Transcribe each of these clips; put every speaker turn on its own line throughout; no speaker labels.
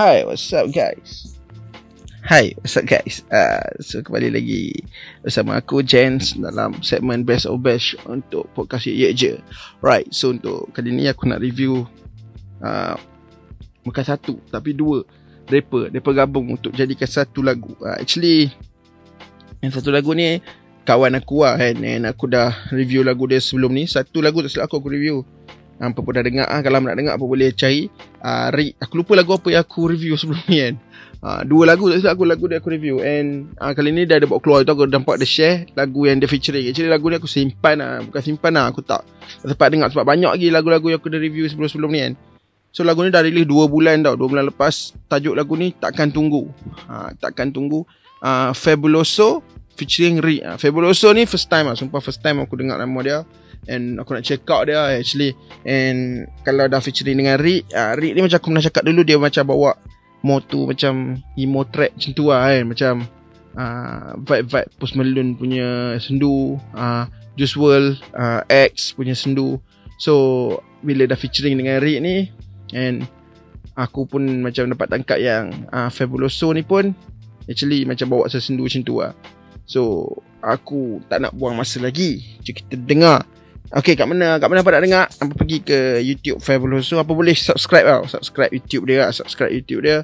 Hi, what's up guys? Hi, what's up guys? Uh, so kembali lagi bersama aku Jens dalam segmen Best of Best untuk podcast Ye Je. Right, so untuk kali ni aku nak review uh, bukan satu tapi dua rapper, rapper gabung untuk jadikan satu lagu. Uh, actually yang satu lagu ni kawan aku lah kan and aku dah review lagu dia sebelum ni. Satu lagu tak silap aku aku review Hampa pun dah dengar ah. Kalau nak dengar apa boleh cari uh, Aku lupa lagu apa yang aku review sebelum ni kan. Uh, Dua lagu tak silap aku Lagu dia aku review. And uh, kali ni dah ada bawa keluar Itu aku nampak dia share Lagu yang dia featuring. Actually lagu ni aku simpan lah Bukan simpan lah Aku tak sempat dengar Sebab banyak lagi lagu-lagu yang aku dah review sebelum-sebelum ni kan. So lagu ni dah rilis 2 bulan tau 2 bulan lepas Tajuk lagu ni Takkan Tunggu. Uh, Takkan Tunggu uh, Fabuloso Featuring Rick uh, Fabuloso ni first time lah Sumpah first time aku dengar nama dia And aku nak check out dia actually. And kalau dah featuring dengan Rick uh, Rick ni macam aku pernah cakap dulu Dia macam bawa motu macam emo trap macam tu lah kan. Macam uh, vibe-vibe Post Malone punya sendu uh, Juice WRLD uh, X punya sendu. So bila dah featuring dengan Rick ni And aku pun macam dapat tangkap yang uh, Fabuloso ni pun Actually macam bawa sesendu macam tu lah. So aku tak nak buang masa lagi. Jom kita dengar Okay kat mana Kat mana apa nak dengar? Apa pergi ke YouTube Fabuloso Apa boleh subscribe tau Subscribe YouTube dia Subscribe YouTube dia.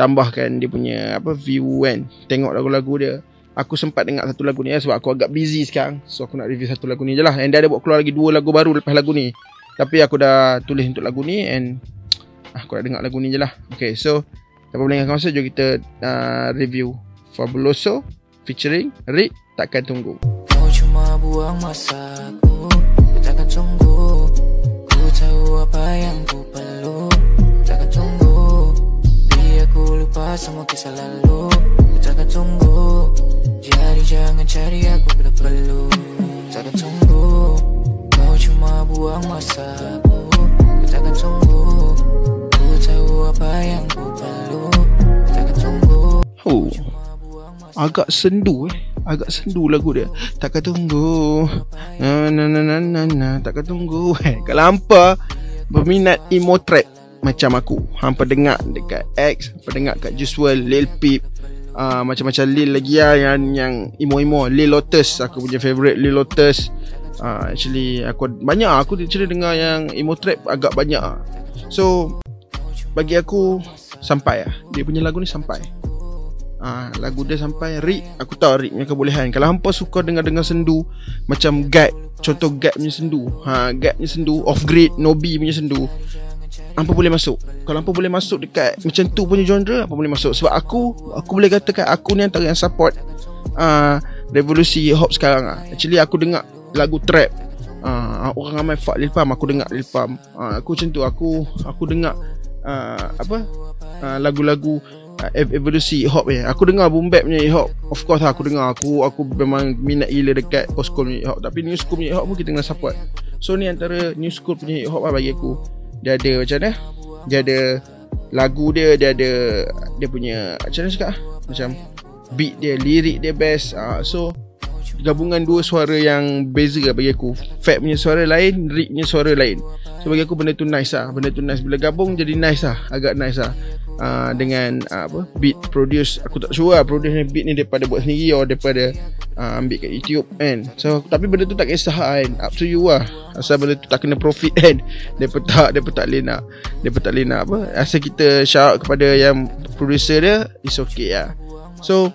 Tambahkan dia punya Apa view kan. Tengok lagu-lagu dia. Aku sempat dengar satu lagu ni ya, Sebab aku agak busy sekarang. So aku nak review satu lagu ni je lah. And dia ada buat keluar lagi Dua lagu baru lepas lagu ni. Tapi aku dah tulis untuk lagu ni And Aku nak dengar lagu ni je lah. Okay so Tanpa melengahkan masa Jom kita uh, review Fabuloso Featuring Rick. Takkan Tunggu
cuma buang masa takkan tunggu. Ku tahu apa yang ku perlu. Takkan tunggu. Biar ku lupa semua kisah lalu. Ku takkan tunggu. Jadi jangan cari aku bila perlu. Takkan tunggu. Kau cuma buang masa Ku takkan tunggu. Ku tahu apa yang ku perlu. Takkan tunggu.
Oh Agak sendu eh agak sendu lagu dia. Takkan tunggu. Na na na na na, takkan tunggu. Kalau hampa berminat emo trap macam aku. Hampa dengar dekat X hampa dengar kat Juice WRLD Lil Peep uh, macam-macam Lil lagi lah yang yang emo-emo. Lil Lotus aku punya favourite Lil Lotus. Uh, actually aku banyak aku actually dengar yang emo trap agak banyak so bagi aku sampai lah. Dia punya lagu ni sampai Ah, lagu dia sampai Rick Aku tahu Rick punya kebolehan. Kalau hampa suka dengar-dengar sendu Macam Gad Contoh Gad punya sendu. Ha, Gad punya sendu Off grid Nobi punya sendu. Hampa boleh masuk. Kalau hampa boleh masuk dekat Macam tu punya genre Hampa boleh masuk. Sebab aku Aku boleh katakan Aku ni antara yang support uh, Revolusi hop sekarang lah. Actually aku dengar Lagu trap. Uh, Orang ramai fuck Lil Pump Aku dengar Lil Pump. Uh, Aku macam tu Aku Aku dengar uh, Apa uh, Lagu-lagu evolusi hip hop ni. Aku dengar boom bap punya hip hop. Of course lah, aku dengar. Aku aku memang minat gila dekat old school punya hip hop. Tapi new school punya hip hop pun kita kena support. So ni antara new school punya hip hop lah bagi aku. Dia ada macam mana? Dia ada lagu dia, dia ada dia punya macam mana cakap? Macam beat dia, lirik dia best. Uh, so gabungan dua suara yang beza lah bagi aku. Fat punya suara lain Rick punya suara lain. So bagi aku benda tu nice lah. Benda tu nice. Bila gabung jadi nice lah. Agak nice lah. Uh, Dengan uh, apa Beat produce. Aku tak sure lah Produce ni beat ni Daripada buat sendiri Atau daripada uh, Ambil kat YouTube kan. So tapi benda tu tak kisah kan. Up to you lah. Asal benda tu tak kena profit kan. Dia tak Dia tak boleh nak Dia tak boleh nak apa. Asal kita shout kepada yang Producer dia It's okay lah. So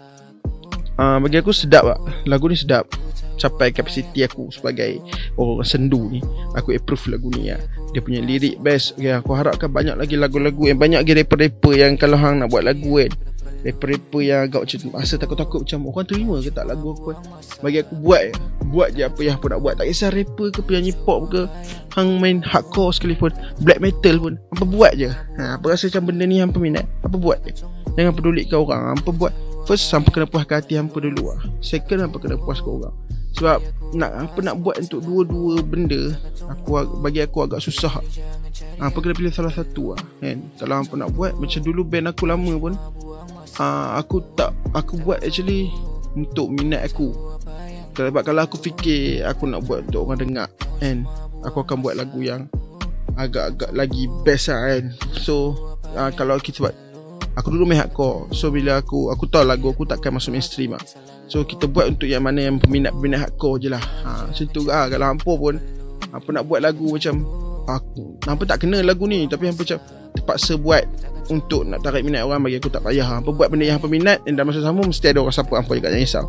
uh, bagi aku sedap lah lagu ni sedap. Capai kapasiti aku sebagai orang sendu ni aku approve lagu ni ya. dia punya lirik best. Okay, aku harapkan banyak lagi lagu-lagu yang banyak lagi rapper-rapper yang kalau hang nak buat lagu kan. Rapper-rapper yang agak macam masa takut-takut macam orang terima ke tak lagu aku bagi aku buat je buat je apa yang aku nak buat. Tak kisah rapper ke penyanyi pop ke hang main hardcore sekalipun black metal pun apa buat je. Ha, apa rasa macam benda ni hang peminat apa buat je. Jangan pedulikan orang apa buat First hampa kena puaskan hati hampa dulu lah. Second hampa kena puaskan orang. Sebab nak apa nak buat untuk dua-dua benda aku Bagi aku agak susah. Hampa kena pilih salah satu lah kan? Kalau hampa nak buat Macam dulu band aku lama pun uh, Aku tak Aku buat actually Untuk minat aku. Sebab kalau aku fikir Aku nak buat untuk orang dengar kan? Aku akan buat lagu yang Agak-agak lagi best lah kan? So uh, Kalau kita buat Aku dulu main hardcore. So bila aku Aku tahu lagu aku takkan masuk mainstream lah So kita buat untuk yang mana Yang peminat-peminat hardcore je lah. Ha, Macam tu lah Kalau hampa pun Apa nak buat lagu macam aku, Hampa tak kena lagu ni. Tapi hampa macam Terpaksa buat Untuk nak tarik minat orang Bagi aku tak payah Hampa buat benda yang hampa minat Dan dalam masa sama Mesti ada orang siapa Hampa juga jangan risau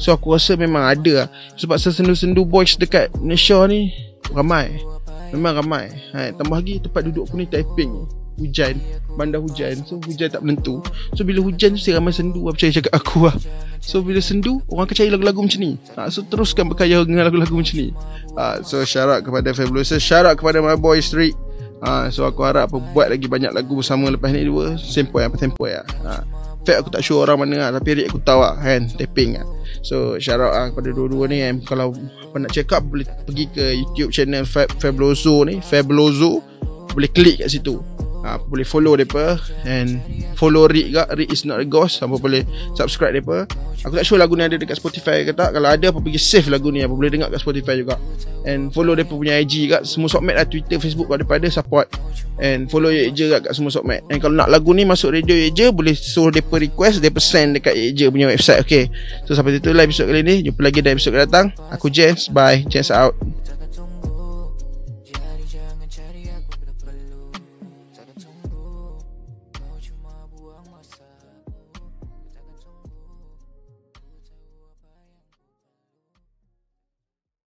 So aku rasa memang ada lah Sebab sesendu-sendu boys dekat Malaysia ni Ramai. Memang ramai. Ha, Tambah lagi tempat duduk aku ni typing hujan bandar hujan. So hujan tak menentu. So bila hujan mesti ramai sendu apa percaya cakap aku lah. So bila sendu orang akan cari lagu-lagu macam ni. Ha, so teruskan berkaya dengan lagu-lagu macam ni. Ha, so syarat kepada Fabulosa syarat kepada my boy street. Ha, so aku harap apa, buat lagi banyak lagu bersama lepas ni dua. Sempoi apa tempoi lah. Ha. Fact aku tak sure orang mana lah Tapi aku tahu lah kan Tapping lah. So out lah kepada dua-dua ni kan Kalau apa nak check up Boleh pergi ke YouTube channel Fab Fabuloso ni Fabuloso Boleh klik kat situ Ah, apa boleh follow depa. And follow Rick juga Rick is not a ghost. Apa boleh subscribe depa? Aku tak sure lagu ni ada dekat Spotify ke tak. Kalau ada apa pergi save lagu ni. Apa boleh dengar kat Spotify juga. And follow depa punya IG juga semua sokmed lah Twitter Facebook kalau pada support. And follow je juga kat semua sokmed and kalau nak lagu ni masuk radio je boleh suruh depa request. Depa send dekat je punya website okey so sampai situ lah episod kali ni. Jumpa lagi dalam episod datang. Aku James bye. James out. on myself